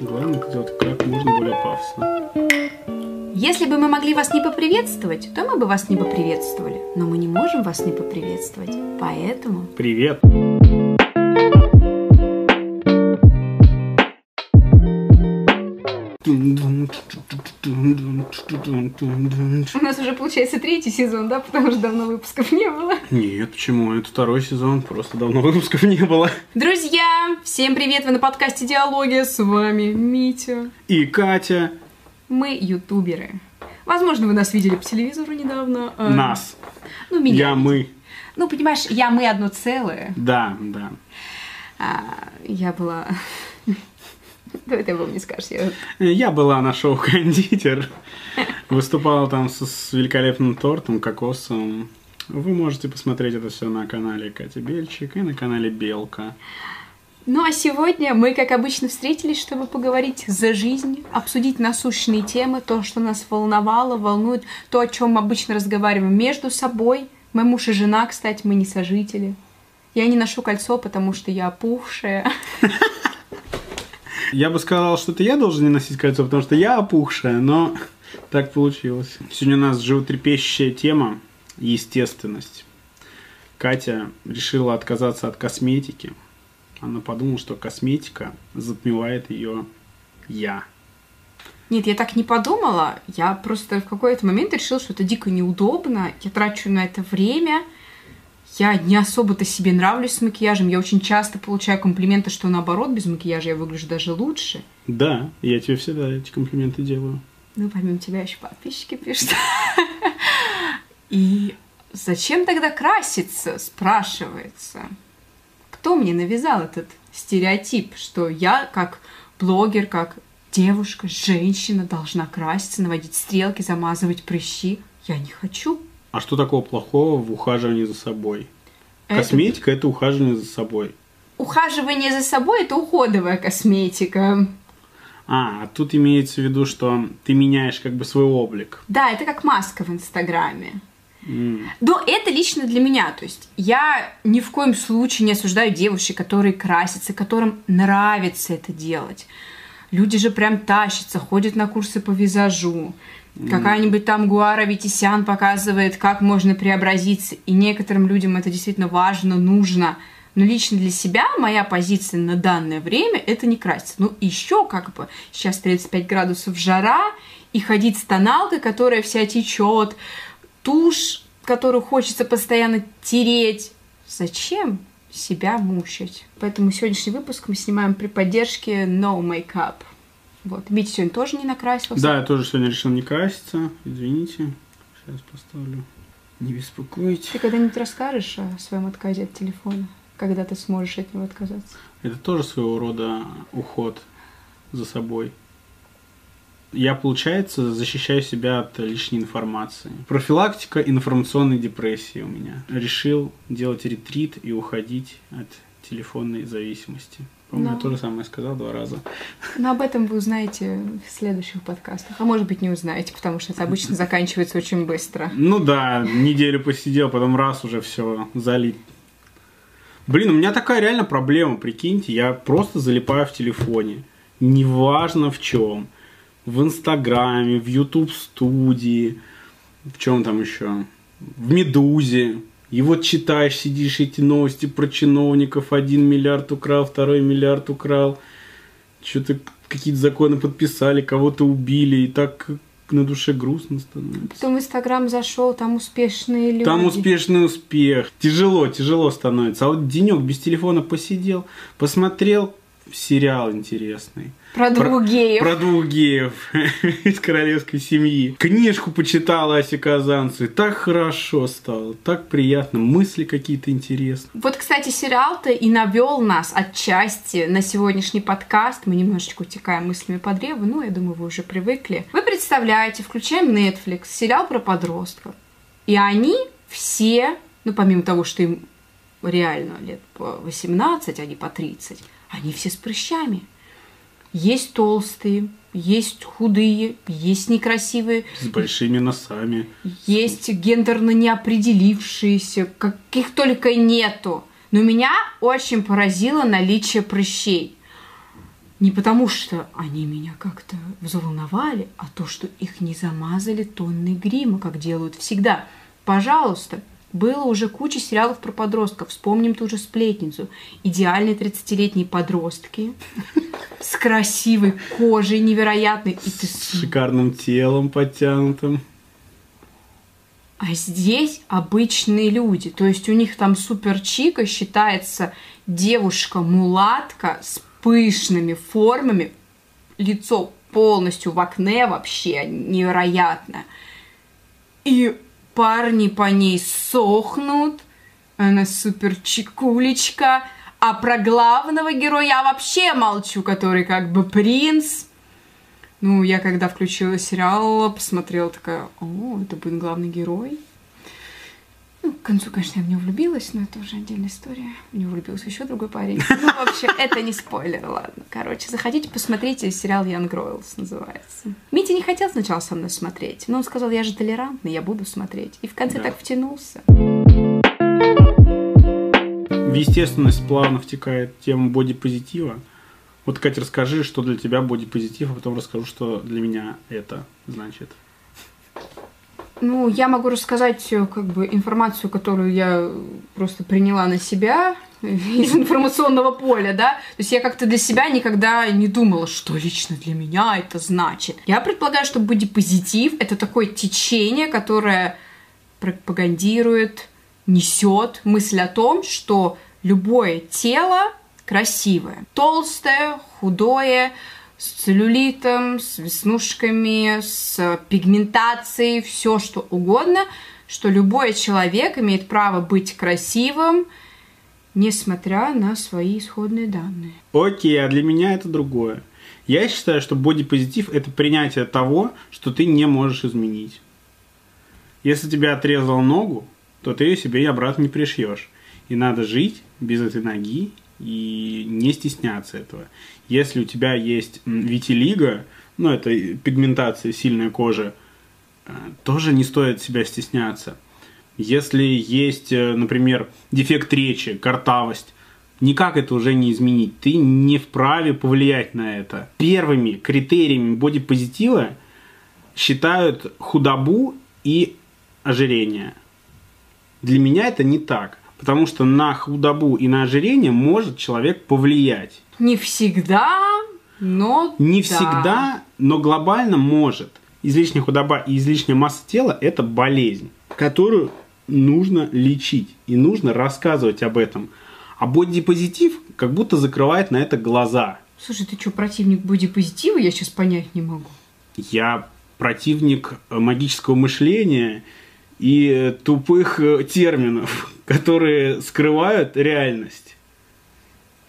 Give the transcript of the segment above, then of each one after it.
Главное сделать как можно более пафосно. Если бы мы могли вас не поприветствовать, то мы бы вас не поприветствовали. Но мы не можем вас не поприветствовать. Поэтому... Привет! У нас уже получается третий сезон, да? Потому что давно выпусков не было. Нет, почему? Это второй сезон, просто давно выпусков не было. Друзья, всем привет! Вы на подкасте «Диалогия». С вами Митя. И Катя. Мы ютуберы. Возможно, вы нас видели по телевизору недавно. а, Нас. Ну, меня. Я, мы. Ну, понимаешь, я, мы одно целое. Да, да. А, я была... Давай ты обо мне скажешь. Я... Я была на шоу «Кондитер». Выступала там с, с великолепным тортом, кокосом. Вы можете посмотреть это все на канале Катя Бельчик и на канале Белка. Ну а сегодня мы, как обычно, встретились, чтобы поговорить за жизнь, обсудить насущные темы, то, что нас волновало, волнует, то, о чем мы обычно разговариваем между собой. Мой муж и жена, кстати, мы не сожители. Я не ношу кольцо, потому что я опухшая. Я бы сказал, что это я должен не носить кольцо, потому что я опухшая, но так получилось. Сегодня у нас животрепещущая тема – естественность. Катя решила отказаться от косметики. Она подумала, что косметика затмевает ее «я». Нет, я так не подумала. Я просто в какой-то момент решила, что это дико неудобно. Я трачу на это время. Я не особо-то себе нравлюсь с макияжем. Я очень часто получаю комплименты, что наоборот, без макияжа я выгляжу даже лучше. Да, я тебе всегда эти комплименты делаю. Ну, помимо тебя еще подписчики пишут. И зачем тогда краситься, спрашивается. Кто мне навязал этот стереотип, что я как блогер, как девушка, женщина должна краситься, наводить стрелки, замазывать прыщи? Я не хочу. А что такого плохого в ухаживании за собой? Это- Косметика – это ухаживание за собой. Ухаживание за собой – это уходовая косметика. А, а тут имеется в виду, что ты меняешь как бы свой облик. Да, это как маска в Инстаграме. М. Но это лично для меня. То есть я ни в коем случае не осуждаю девушек, которые красятся, которым нравится это делать. Люди же прям тащатся, ходят на курсы по визажу. Какая-нибудь там Гуара Витисян показывает, как можно преобразиться. И некоторым людям это действительно важно, нужно. Но лично для себя моя позиция на данное время это не краситься. Ну, еще как бы сейчас 35 градусов жара, и ходить с тоналкой, которая вся течет, тушь, которую хочется постоянно тереть. Зачем себя мучить? Поэтому сегодняшний выпуск мы снимаем при поддержке No Makeup. Вот. Митя сегодня тоже не накрасился. Да, я тоже сегодня решил не краситься. Извините. Сейчас поставлю. Не беспокойтесь. Ты когда-нибудь расскажешь о своем отказе от телефона? Когда ты сможешь от него отказаться? Это тоже своего рода уход за собой. Я, получается, защищаю себя от лишней информации. Профилактика информационной депрессии у меня. Решил делать ретрит и уходить от телефонной зависимости. По-моему, я Ну. то же самое сказал два раза. Но об этом вы узнаете в следующих подкастах. А может быть, не узнаете, потому что это обычно заканчивается очень быстро. Ну да, неделю посидел, потом раз уже все залит. Блин, у меня такая реально проблема, прикиньте, я просто залипаю в телефоне. Неважно в чем. В Инстаграме, в Ютуб студии, в чем там еще? В Медузе. И вот читаешь, сидишь эти новости про чиновников. Один миллиард украл, второй миллиард украл. Что-то какие-то законы подписали, кого-то убили. И так на душе грустно становится. Потом в Инстаграм зашел, там успешные люди. Там успешный успех. Тяжело, тяжело становится. А вот денек без телефона посидел, посмотрел сериал интересный. Про двух геев. Про двух геев из королевской семьи. Книжку почитал Аси Казанцевой. Так хорошо стало, так приятно. Мысли какие-то интересные. Вот, кстати, сериал-то и навел нас отчасти на сегодняшний подкаст. Мы немножечко утекаем мыслями по древу, ну, я думаю, вы уже привыкли. Вы представляете, включаем Netflix, сериал про подростков. И они все, ну, помимо того, что им реально лет по 18, а не по 30, они все с прыщами. Есть толстые, есть худые, есть некрасивые, С большими носами. есть гендерно неопределившиеся, каких только нету. Но меня очень поразило наличие прыщей. Не потому, что они меня как-то взволновали, а то, что их не замазали тонной грима, как делают всегда. Пожалуйста, было уже куча сериалов про подростков. Вспомним ту же сплетницу. Идеальные 30-летние подростки с красивой кожей невероятной. И ты... С шикарным телом подтянутым. А здесь обычные люди. То есть у них там супер чика считается девушка-мулатка с пышными формами, лицо полностью в окне вообще невероятно. И парни по ней сохнут, она супер чекулечка, а про главного героя вообще молчу, который как бы принц. Ну, я когда включила сериал, посмотрела такая, о, это будет главный герой. Ну, к концу, конечно, я в него влюбилась, но это уже отдельная история. В него влюбился еще другой парень. Ну, в общем, это не спойлер, ладно. Короче, заходите, посмотрите сериал Young Royals называется. Митя не хотел сначала со мной смотреть, но он сказал, я же толерантный, я буду смотреть. И в конце да. так втянулся. В естественность плавно втекает тема бодипозитива. Вот, Катя, расскажи, что для тебя бодипозитив, а потом расскажу, что для меня это значит. Ну, я могу рассказать э, как бы информацию, которую я просто приняла на себя из информационного поля, да. То есть я как-то для себя никогда не думала, что лично для меня это значит. Я предполагаю, что бодипозитив — это такое течение, которое пропагандирует, несет мысль о том, что любое тело красивое. Толстое, худое, с целлюлитом, с веснушками, с пигментацией, все что угодно, что любой человек имеет право быть красивым, несмотря на свои исходные данные. Окей, а для меня это другое. Я считаю, что бодипозитив – это принятие того, что ты не можешь изменить. Если тебя отрезал ногу, то ты ее себе и обратно не пришьешь. И надо жить без этой ноги и не стесняться этого. Если у тебя есть витилиго, ну, это пигментация сильной кожи, э, тоже не стоит себя стесняться. Если есть, э, например, дефект речи, картавость, никак это уже не изменить. Ты не вправе повлиять на это. Первыми критериями бодипозитива считают худобу и ожирение. Для меня это не так. Потому что на худобу и на ожирение может человек повлиять. Не всегда, но Не да. всегда, но глобально может. Излишняя худоба и излишняя масса тела – это болезнь, которую нужно лечить. И нужно рассказывать об этом. А бодипозитив как будто закрывает на это глаза. Слушай, ты что, противник бодипозитива? Я сейчас понять не могу. Я противник магического мышления и тупых э, терминов, которые скрывают реальность.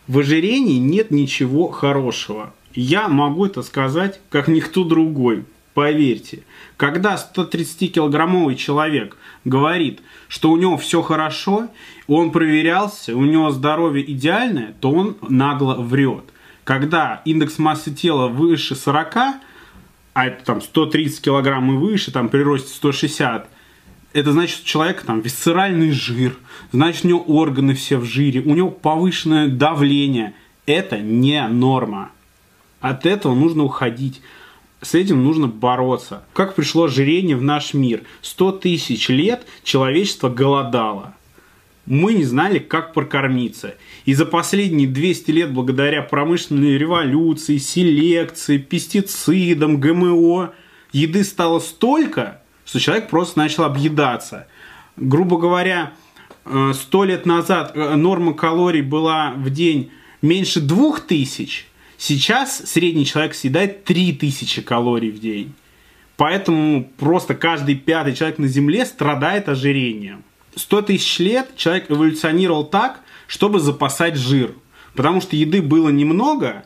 В ожирении нет ничего хорошего. Я могу это сказать, как никто другой. Поверьте, когда 130-килограммовый человек говорит, что у него все хорошо, он проверялся, у него здоровье идеальное, то он нагло врет. Когда индекс массы тела выше 40, а это там 130 килограмм и выше, там при росте 160, это значит, что человек там висцеральный жир, значит, у него органы все в жире, у него повышенное давление. Это не норма. От этого нужно уходить. С этим нужно бороться. Как пришло ожирение в наш мир? Сто тысяч лет человечество голодало. Мы не знали, как прокормиться. И за последние 200 лет, благодаря промышленной революции, селекции, пестицидам, ГМО, еды стало столько, что человек просто начал объедаться. Грубо говоря, э, сто лет назад э, норма калорий была в день меньше двух тысяч, сейчас средний человек съедает три тысячи калорий в день. Поэтому просто каждый пятый человек на Земле страдает ожирением. Сто тысяч лет человек эволюционировал так, чтобы запасать жир. Потому что еды было немного,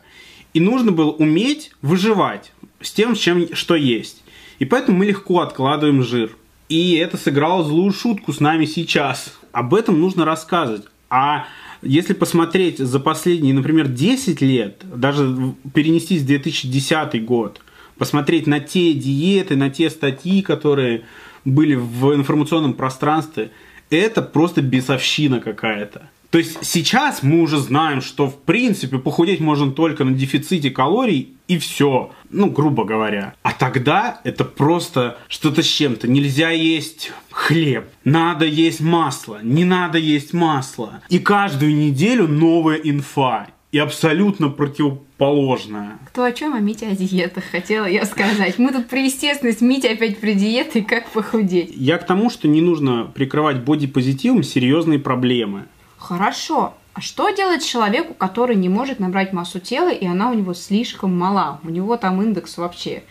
и нужно было уметь выживать с тем, чем, что есть. И поэтому мы легко откладываем жир. И это сыграло злую шутку с нами сейчас. Об этом нужно рассказывать. А если посмотреть за последние, например, 10 лет, даже перенестись в 2010 год, посмотреть на те диеты, на те статьи, которые были в информационном пространстве, это просто бесовщина какая-то. То есть сейчас мы уже знаем, что в принципе похудеть можно только на дефиците калорий и все. Ну, грубо говоря. А тогда это просто что-то с чем-то. Нельзя есть хлеб. Надо есть масло. Не надо есть масло. И каждую неделю новая инфа. И абсолютно противоположная. Кто о чем, а Митя о диетах, хотела я сказать. Мы тут про естественность, Митя опять про диеты и как похудеть. Я к тому, что не нужно прикрывать бодипозитивом серьезные проблемы. Хорошо. А что делать человеку, который не может набрать массу тела, и она у него слишком мала? У него там индекс вообще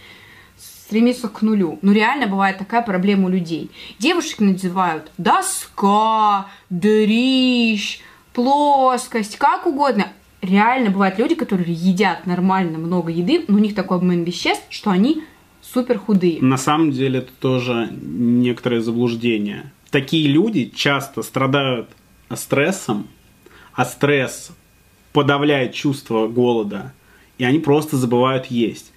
стремится к нулю. Ну, реально бывает такая проблема у людей. Девушек называют доска, дрищ, плоскость, как угодно. Реально бывают люди, которые едят нормально много еды, но у них такой обмен веществ, что они супер худые. На самом деле это тоже некоторое заблуждение. Такие люди часто страдают стрессом, а стресс подавляет чувство голода, и они просто забывают есть.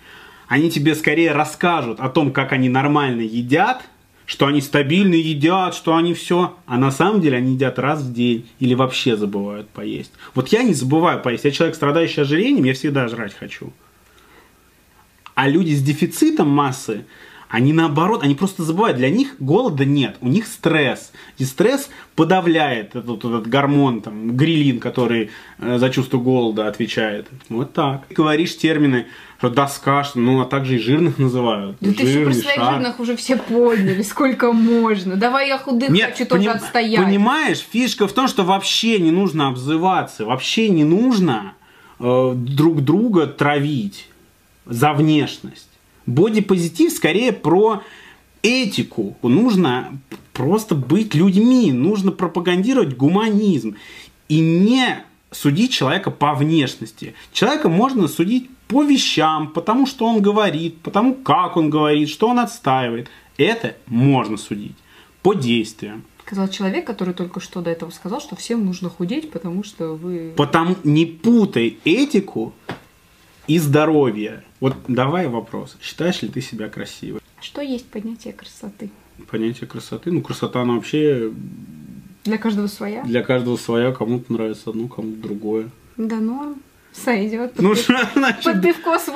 Они тебе скорее расскажут о том, как они нормально едят, что они стабильно едят, что они все, а на самом деле они едят раз в день или вообще забывают поесть. Вот я не забываю поесть. Я человек, страдающий ожирением, я всегда жрать хочу. А люди с дефицитом массы, они наоборот, они просто забывают, для них голода нет, у них стресс. И стресс подавляет этот, этот гормон, там, грилин, который э, за чувство голода отвечает. Вот так. Ты говоришь термины, что доска, что, ну, а также и жирных называют. Да ты еще про своих шар. жирных уже все поняли, сколько можно. Давай я худых Нет, хочу тоже поним- отстоять. Понимаешь, фишка в том, что вообще не нужно обзываться, вообще не нужно э, друг друга травить за внешность. Бодипозитив скорее про этику. Нужно просто быть людьми, нужно пропагандировать гуманизм и не судить человека по внешности. Человека можно судить по вещам, потому что он говорит, потому как он говорит, что он отстаивает. Это можно судить по действиям. Сказал человек, который только что до этого сказал, что всем нужно худеть, потому что вы... Потому не путай этику и здоровье. Вот давай вопрос. Считаешь ли ты себя красивой? Что есть поднятие красоты? Понятие красоты. Ну, красота, она вообще Для каждого своя? для каждого своя. Кому-то нравится одно, кому-то другое. Да норм. Сойдет. Ну, Под, что пив- значит? под пивко с.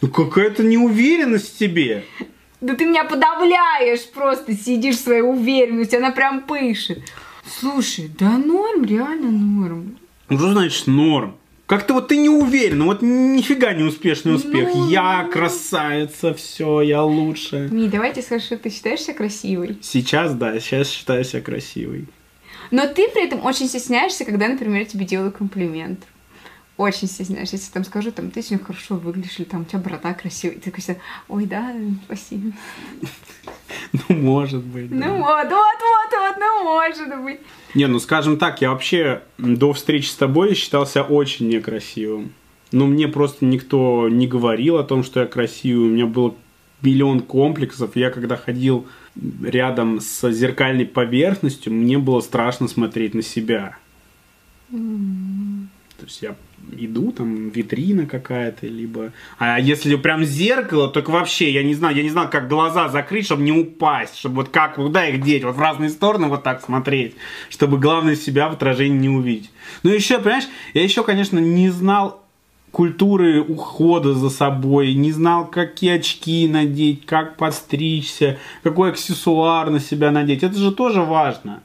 Ну, какая-то неуверенность в тебе. Да ты меня подавляешь просто, сидишь в своей уверенности, она прям пышет. Слушай, да норм, реально норм. Ну, что значит норм? Как-то вот ты не уверен, ну вот нифига не успешный успех. Ну, я ну. красавица, все, я лучше. Ми, давайте скажи, что ты считаешь себя красивой. Сейчас, да, сейчас считаю себя красивой. Но ты при этом очень стесняешься, когда, например, тебе делают комплимент. Очень стесняешься. Если там скажу, там, ты сегодня хорошо выглядишь, или там у тебя борода красивая. И ты такой, ой, да, спасибо. Ну, может быть. да. Ну вот, вот, вот, вот, ну может быть. Не, ну скажем так, я вообще до встречи с тобой считался очень некрасивым. Но мне просто никто не говорил о том, что я красивый. У меня было миллион комплексов. Я когда ходил рядом с зеркальной поверхностью, мне было страшно смотреть на себя. То есть я иду, там витрина какая-то, либо... А если прям зеркало, так вообще, я не знаю, я не знаю, как глаза закрыть, чтобы не упасть, чтобы вот как, куда их деть, вот в разные стороны вот так смотреть, чтобы главное себя в отражении не увидеть. Ну еще, понимаешь, я еще, конечно, не знал культуры ухода за собой, не знал, какие очки надеть, как подстричься, какой аксессуар на себя надеть. Это же тоже важно.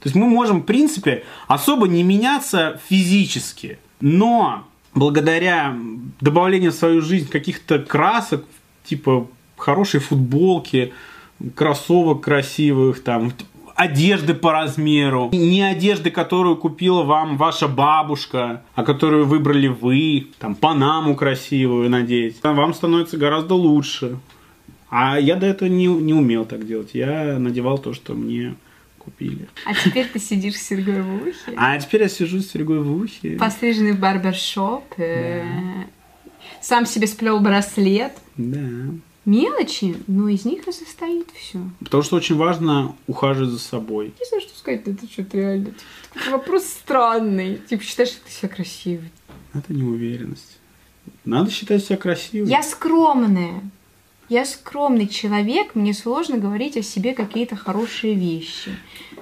То есть мы можем, в принципе, особо не меняться физически, но благодаря добавлению в свою жизнь каких-то красок, типа хорошей футболки, кроссовок красивых, там, одежды по размеру. Не одежды, которую купила вам ваша бабушка, а которую выбрали вы, там, панаму красивую надеть. Вам становится гораздо лучше. А я до этого не, не умел так делать. Я надевал то, что мне купили. А теперь ты сидишь с серьгой в ухе. А теперь я сижу с серьгой в ухе. Постриженный в барбершоп. э, Сам себе сплел браслет. Да. Мелочи, но из них и состоит все. Потому что очень важно ухаживать за собой. Не знаю, что сказать, это что-то реально. типа, такой вопрос странный. Типа, считаешь, что ты себя красивый? Это неуверенность. Надо считать себя красивой. Я скромная. Я скромный человек, мне сложно говорить о себе какие-то хорошие вещи.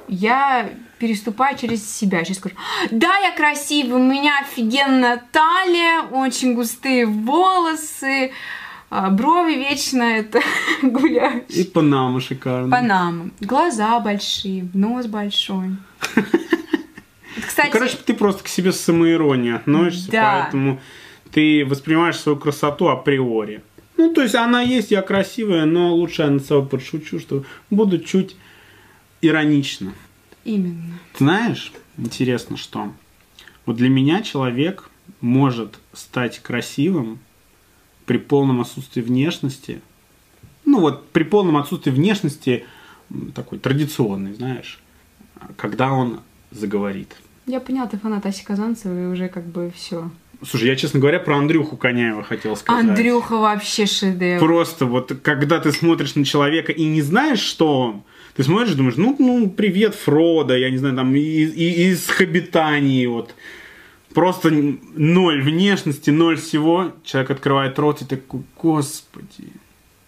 Я переступаю через себя. Сейчас скажу, да, я красивый, у меня офигенная талия, очень густые волосы, а, брови вечно это гуляют. И Панама шикарная. Панама. Глаза большие, нос большой. Кстати, ну, короче, ты просто к себе с самоиронией относишься, да. поэтому ты воспринимаешь свою красоту априори. Ну, то есть она есть, я красивая, но лучше я над собой подшучу, что буду чуть иронично. Именно. Знаешь, интересно, что вот для меня человек может стать красивым при полном отсутствии внешности. Ну вот при полном отсутствии внешности такой традиционный, знаешь, когда он заговорит. Я поняла, ты фанат Аси Казанцевой, и уже как бы все. Слушай, я, честно говоря, про Андрюху Коняева хотел сказать. Андрюха вообще шедевр. Просто вот, когда ты смотришь на человека и не знаешь, что он, ты смотришь, думаешь, ну, ну, привет, Фрода, я не знаю, там, из, из Хабитании, вот. Просто ноль внешности, ноль всего. Человек открывает рот и такой, господи,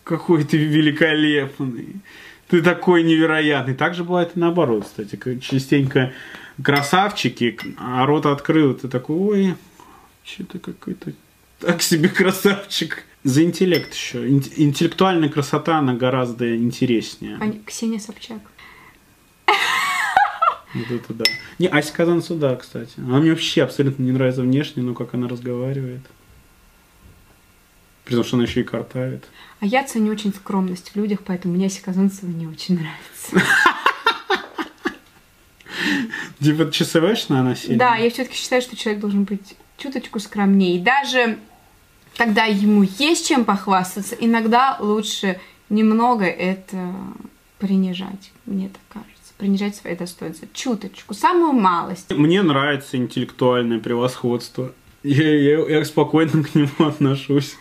какой ты великолепный. Ты такой невероятный. Так же бывает и наоборот, кстати. Частенько красавчики, а рот открыл, ты такой, ой, что-то какой-то так себе красавчик. За интеллект еще. Интеллектуальная красота, она гораздо интереснее. А Ксения Собчак. Вот это да. Не, Ася Казанцева, да, кстати. Она мне вообще абсолютно не нравится внешне, но как она разговаривает. При том, что она еще и картавит. А я ценю очень скромность в людях, поэтому мне Ася Казанцева не очень нравится. Типа ЧСВшная она сильно? Да, я все-таки считаю, что человек должен быть чуточку скромнее. И даже когда ему есть чем похвастаться, иногда лучше немного это принижать, мне так кажется. Принижать свои достоинства. Чуточку, самую малость. Мне нравится интеллектуальное превосходство. Я, я, я спокойно к нему отношусь.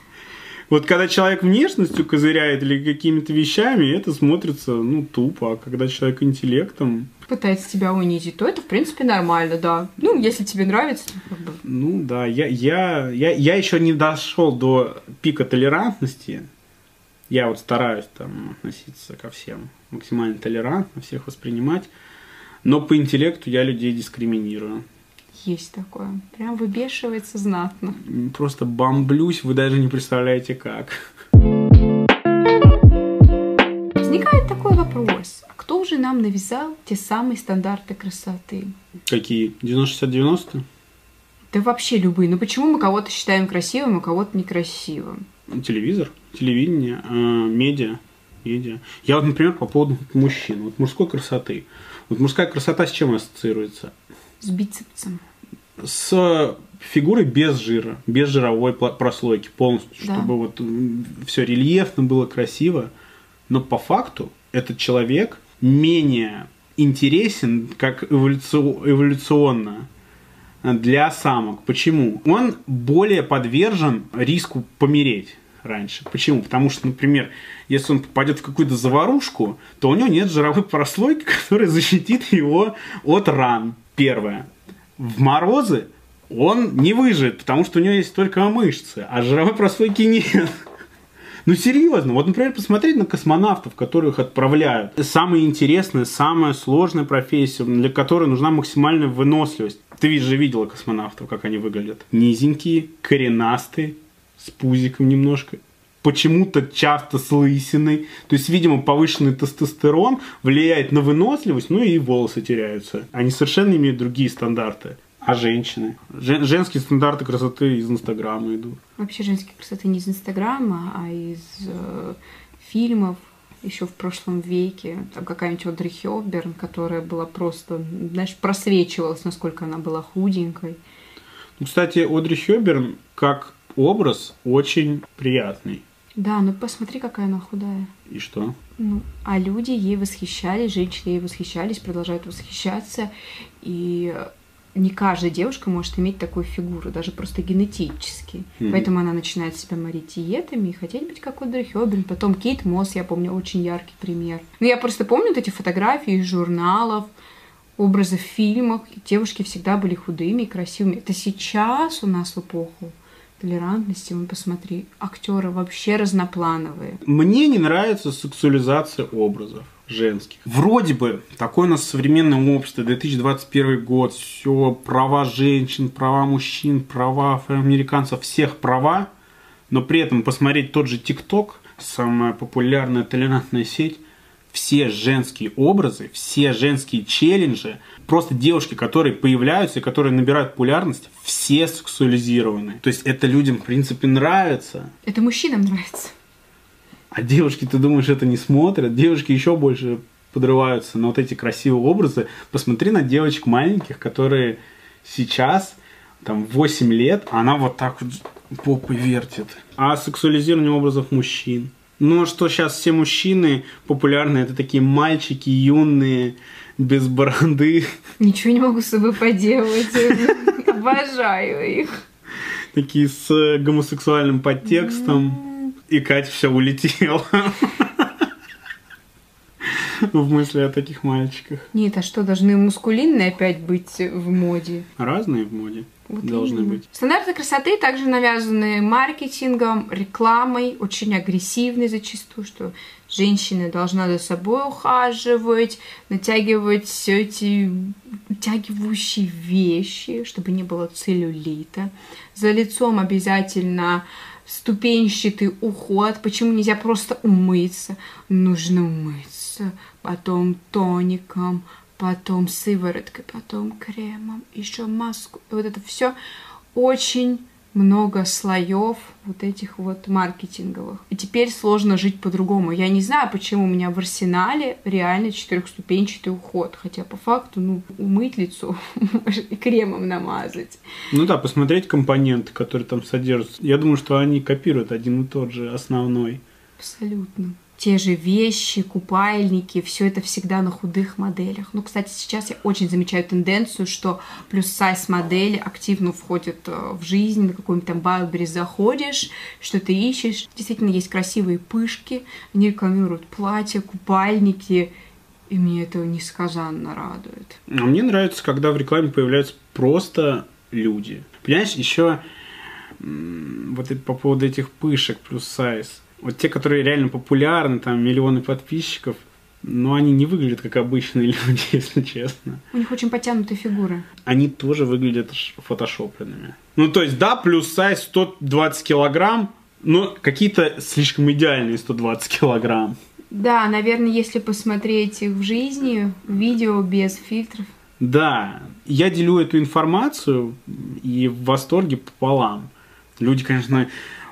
Вот когда человек внешностью козыряет или какими-то вещами, это смотрится, ну, тупо. А когда человек интеллектом... Пытается тебя унизить, то это, в принципе, нормально, да. Ну, если тебе нравится, то как бы... Ну, да. Я, я, я, я еще не дошел до пика толерантности. Я вот стараюсь там относиться ко всем максимально толерантно, всех воспринимать. Но по интеллекту я людей дискриминирую. Есть такое. Прям выбешивается знатно. Просто бомблюсь, вы даже не представляете как. Возникает такой вопрос. А кто уже нам навязал те самые стандарты красоты? Какие? 90-60-90? Да вообще любые. Но ну почему мы кого-то считаем красивым, а кого-то некрасивым? Телевизор, телевидение, э, медиа, медиа. Я вот, например, по поводу мужчин, вот мужской красоты. Вот мужская красота с чем ассоциируется? С бицепсом с фигурой без жира, без жировой прослойки полностью, да. чтобы вот все рельефно было красиво. Но по факту этот человек менее интересен как эволюционно для самок. Почему? Он более подвержен риску помереть раньше. Почему? Потому что, например, если он попадет в какую-то заварушку, то у него нет жировой прослойки, которая защитит его от ран. Первое в морозы он не выживет, потому что у него есть только мышцы, а жировой прослойки нет. Ну серьезно, вот, например, посмотреть на космонавтов, которых отправляют. Самая интересная, самая сложная профессия, для которой нужна максимальная выносливость. Ты же видела космонавтов, как они выглядят. Низенькие, коренастые, с пузиком немножко почему-то часто с лысиной. То есть, видимо, повышенный тестостерон влияет на выносливость, ну и волосы теряются. Они совершенно имеют другие стандарты. А женщины? Жен, женские стандарты красоты из Инстаграма идут. Вообще женские красоты не из Инстаграма, а из э, фильмов еще в прошлом веке. Там какая-нибудь Одри Хёбберн, которая была просто, знаешь, просвечивалась, насколько она была худенькой. Ну, кстати, Одри Хёбберн как образ очень приятный. Да, ну посмотри, какая она худая. И что? Ну, а люди ей восхищались, женщины ей восхищались, продолжают восхищаться. И не каждая девушка может иметь такую фигуру, даже просто генетически. Mm-hmm. Поэтому она начинает себя морить диетами и хотеть быть как Одри Хёббин. Потом Кейт Мосс, я помню, очень яркий пример. Ну, я просто помню вот эти фотографии из журналов, образы в фильмах. Девушки всегда были худыми и красивыми. Это сейчас у нас в эпоху толерантности, вон посмотри, актеры вообще разноплановые. Мне не нравится сексуализация образов женских. Вроде бы такое у нас современное общество, 2021 год, все права женщин, права мужчин, права афроамериканцев, всех права, но при этом посмотреть тот же ТикТок, самая популярная толерантная сеть, все женские образы, все женские челленджи, просто девушки, которые появляются и которые набирают популярность, все сексуализированы. То есть это людям, в принципе, нравится. Это мужчинам нравится. А девушки, ты думаешь, это не смотрят? Девушки еще больше подрываются на вот эти красивые образы. Посмотри на девочек маленьких, которые сейчас, там, 8 лет, она вот так вот попой вертит. А сексуализирование образов мужчин. Ну, а что сейчас все мужчины популярны, это такие мальчики юные, без бороды. Ничего не могу с собой поделать. Обожаю их. Такие с гомосексуальным подтекстом. И Катя все улетела. В мысли о таких мальчиках. Нет, а что, должны мускулинные опять быть в моде? Разные в моде. Вот должны именно. быть. Стандарты красоты также навязаны маркетингом, рекламой, очень агрессивной зачастую, что женщина должна за собой ухаживать, натягивать все эти утягивающие вещи, чтобы не было целлюлита. За лицом обязательно ступенчатый уход. Почему нельзя просто умыться? Нужно умыться, потом тоником, потом сывороткой, потом кремом, еще маску. И вот это все очень много слоев вот этих вот маркетинговых. И теперь сложно жить по-другому. Я не знаю, почему у меня в арсенале реально четырехступенчатый уход. Хотя по факту, ну, умыть лицо и кремом намазать. Ну да, посмотреть компоненты, которые там содержатся. Я думаю, что они копируют один и тот же основной. Абсолютно те же вещи, купальники, все это всегда на худых моделях. Ну, кстати, сейчас я очень замечаю тенденцию, что плюс сайз модели активно входит э, в жизнь, на какой-нибудь там Wildberries заходишь, что ты ищешь. Действительно, есть красивые пышки, они рекламируют платья, купальники, и мне это несказанно радует. А мне нравится, когда в рекламе появляются просто люди. Понимаешь, еще вот по поводу этих пышек плюс сайз вот те, которые реально популярны, там миллионы подписчиков, но они не выглядят как обычные люди, если честно. У них очень потянутые фигуры. Они тоже выглядят фотошопленными. Ну, то есть, да, плюс сайз 120 килограмм, но какие-то слишком идеальные 120 килограмм. Да, наверное, если посмотреть их в жизни, видео без фильтров. Да, я делю эту информацию и в восторге пополам. Люди, конечно,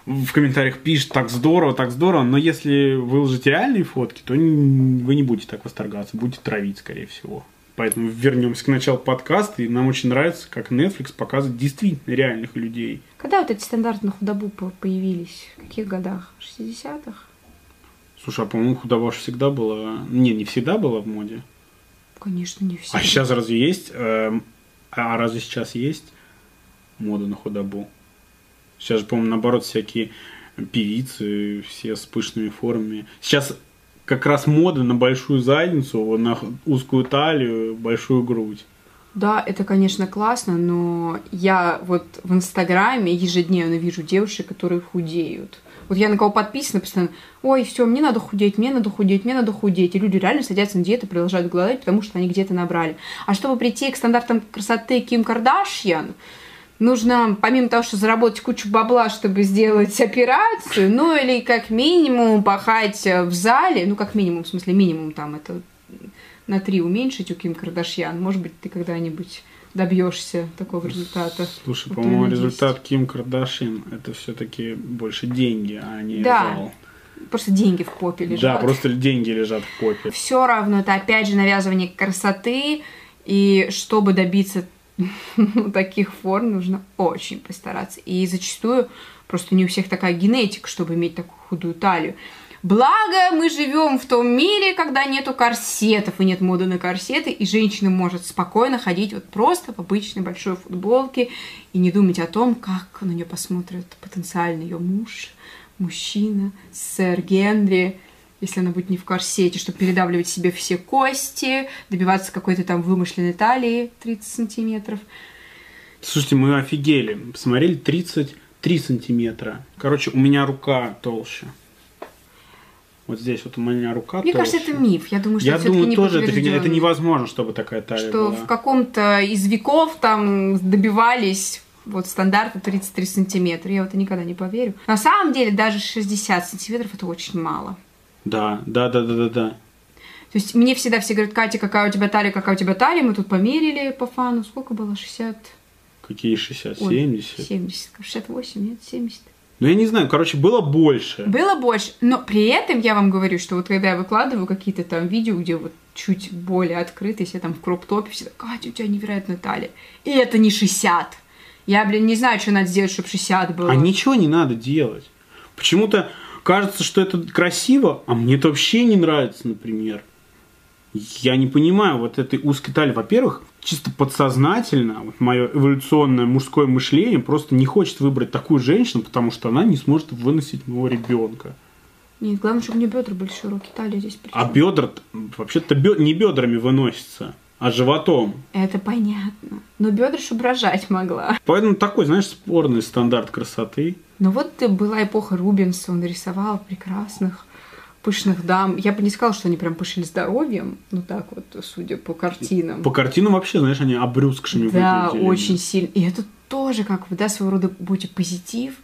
в комментариях пишет так здорово, так здорово, но если выложите реальные фотки, то вы не будете так восторгаться, будете травить, скорее всего. Поэтому вернемся к началу подкаста, и нам очень нравится, как Netflix показывает действительно реальных людей. Когда вот эти стандарты на худобу появились? В каких годах? В 60-х? Слушай, а по-моему, худоба всегда была... Не, не всегда была в моде. Конечно, не всегда. А сейчас разве есть? Эм, а разве сейчас есть мода на худобу? Сейчас же, по-моему, наоборот, всякие певицы, все с пышными формами. Сейчас как раз мода на большую задницу, на узкую талию, большую грудь. Да, это, конечно, классно, но я вот в Инстаграме ежедневно вижу девушек, которые худеют. Вот я на кого подписана постоянно, ой, все, мне надо худеть, мне надо худеть, мне надо худеть. И люди реально садятся на диету, продолжают голодать, потому что они где-то набрали. А чтобы прийти к стандартам красоты Ким Кардашьян, нужно, помимо того, что заработать кучу бабла, чтобы сделать операцию, ну или как минимум пахать в зале, ну как минимум, в смысле минимум там это на три уменьшить у Ким Кардашьян. Может быть, ты когда-нибудь добьешься такого результата. Слушай, по-моему, результат Ким Кардашьян это все-таки больше деньги, а не да. зал. Просто деньги в попе лежат. Да, просто деньги лежат в попе. Все равно это опять же навязывание красоты, и чтобы добиться таких форм нужно очень постараться. И зачастую просто не у всех такая генетика, чтобы иметь такую худую талию. Благо, мы живем в том мире, когда нету корсетов и нет моды на корсеты, и женщина может спокойно ходить вот просто в обычной большой футболке и не думать о том, как на нее посмотрит потенциальный ее муж, мужчина, сэр Генри, если она будет не в корсете, чтобы передавливать себе все кости, добиваться какой-то там вымышленной талии 30 сантиметров. Слушайте, мы офигели. Посмотрели 30, 3 сантиметра. Короче, у меня рука толще. Вот здесь вот у меня рука Мне толще. кажется, это миф. Я думаю, что Я это думаю, не тоже это, это невозможно, чтобы такая талия Что была. в каком-то из веков там добивались вот стандарта 33 сантиметра. Я в это никогда не поверю. На самом деле даже 60 сантиметров это очень мало. Да, да, да, да, да, да. То есть мне всегда все говорят, Катя, какая у тебя талия, какая у тебя талия. Мы тут померили по фану. Сколько было? 60? Какие 60, Ой, 70? 70. 68, нет, 70. Ну, я не знаю, короче, было больше. Было больше, но при этом я вам говорю, что вот когда я выкладываю какие-то там видео, где вот чуть более открыто, если я там в кроп-топе, все так, Катя, у тебя невероятная талия. И это не 60. Я, блин, не знаю, что надо сделать, чтобы 60 было. А ничего не надо делать. Почему-то кажется, что это красиво, а мне это вообще не нравится, например. Я не понимаю вот этой узкой талии. Во-первых, чисто подсознательно, вот мое эволюционное мужское мышление просто не хочет выбрать такую женщину, потому что она не сможет выносить моего ребенка. Нет, главное, чтобы меня бедра были широкие, талия здесь при А бедра, вообще-то бё- не бедрами выносится, а животом. Это понятно. Но бедра, чтобы рожать могла. Поэтому такой, знаешь, спорный стандарт красоты. Но вот была эпоха Рубенса, он рисовал прекрасных пышных дам. Я бы не сказала, что они прям пышили здоровьем, ну так вот, судя по картинам. По картинам вообще, знаешь, они обрюзгшими Да, выглядели. очень сильно. И это тоже как бы, да, своего рода позитив,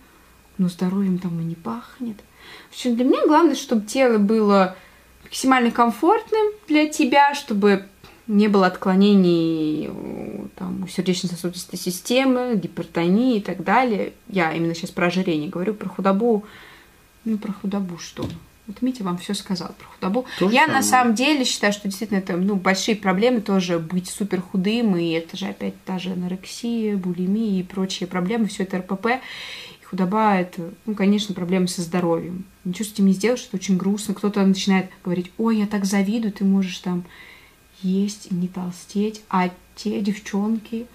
но здоровьем там и не пахнет. В общем, для меня главное, чтобы тело было максимально комфортным для тебя, чтобы не было отклонений у, там, у сердечно-сосудистой системы, гипертонии и так далее. Я именно сейчас про ожирение говорю, про худобу. Ну, про худобу что? Вот Митя вам все сказал про худобу. То Я самое. на самом деле считаю, что действительно это ну, большие проблемы тоже быть супер худым, и это же опять та же анорексия, булимия и прочие проблемы, все это РПП. И худоба это, ну, конечно, проблемы со здоровьем. Ничего с этим не сделаешь, это очень грустно. Кто-то начинает говорить, ой, я так завидую, ты можешь там есть не толстеть, а те девчонки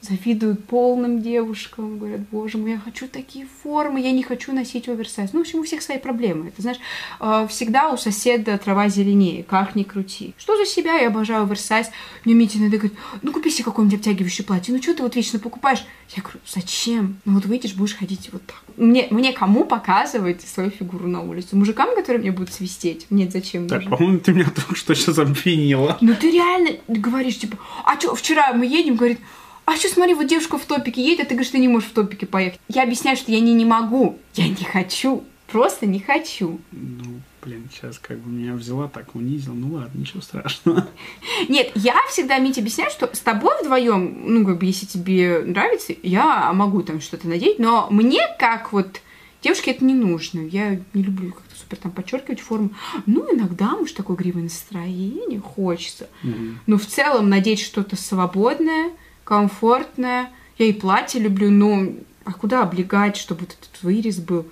завидуют полным девушкам, говорят, боже мой, я хочу такие формы, я не хочу носить оверсайз. Ну, в общем, у всех свои проблемы. Ты знаешь, э, всегда у соседа трава зеленее, как ни крути. Что за себя, я обожаю оверсайз. Мне Митя иногда говорит, ну, купи себе какое-нибудь обтягивающее платье, ну, что ты вот вечно покупаешь? Я говорю, зачем? Ну, вот выйдешь, будешь ходить вот так. Мне, мне кому показывать свою фигуру на улице? Мужикам, которые мне будут свистеть? Нет, зачем Так, по-моему, ты меня только что сейчас обвинила. Ну ты реально говоришь, типа, а что, вчера мы едем, говорит, а что, смотри, вот девушка в топике едет, а ты говоришь, ты не можешь в топике поехать. Я объясняю, что я не, не могу, я не хочу, просто не хочу. Ну, блин, сейчас как бы меня взяла, так унизил. Ну ладно, ничего страшного. Нет, я всегда, Митя, объясняю, что с тобой вдвоем, ну, как бы, если тебе нравится, я могу там что-то надеть, но мне, как вот девушке, это не нужно. Я не люблю как-то супер там подчеркивать форму. Ну, иногда, может, такое игривое настроение хочется. Мгм. Но в целом надеть что-то свободное, комфортное. Я и платье люблю, но а куда облегать, чтобы вот этот вырез был?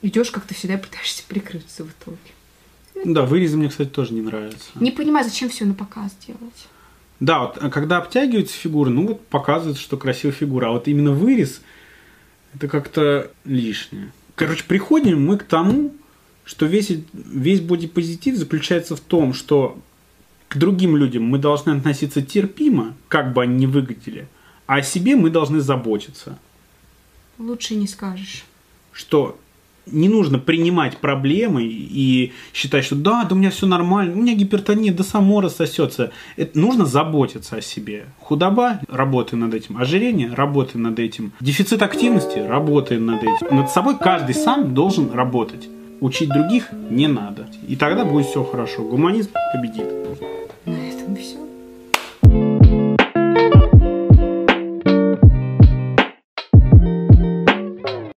Идешь как-то всегда пытаешься прикрыться в итоге. Да, вырезы мне, кстати, тоже не нравятся. Не понимаю, зачем все на показ делать. Да, вот а когда обтягивается фигура, ну вот показывает, что красивая фигура. А вот именно вырез, это как-то лишнее. Короче, приходим мы к тому, что весь, весь бодипозитив заключается в том, что к другим людям мы должны относиться терпимо, как бы они ни выглядели, а о себе мы должны заботиться. Лучше не скажешь. Что не нужно принимать проблемы и считать, что да, да у меня все нормально, у меня гипертония, да само рассосется. Это нужно заботиться о себе. Худоба, работаем над этим. Ожирение, работаем над этим. Дефицит активности, работаем над этим. Над собой каждый сам должен работать. Учить других не надо. И тогда будет все хорошо. Гуманизм победит.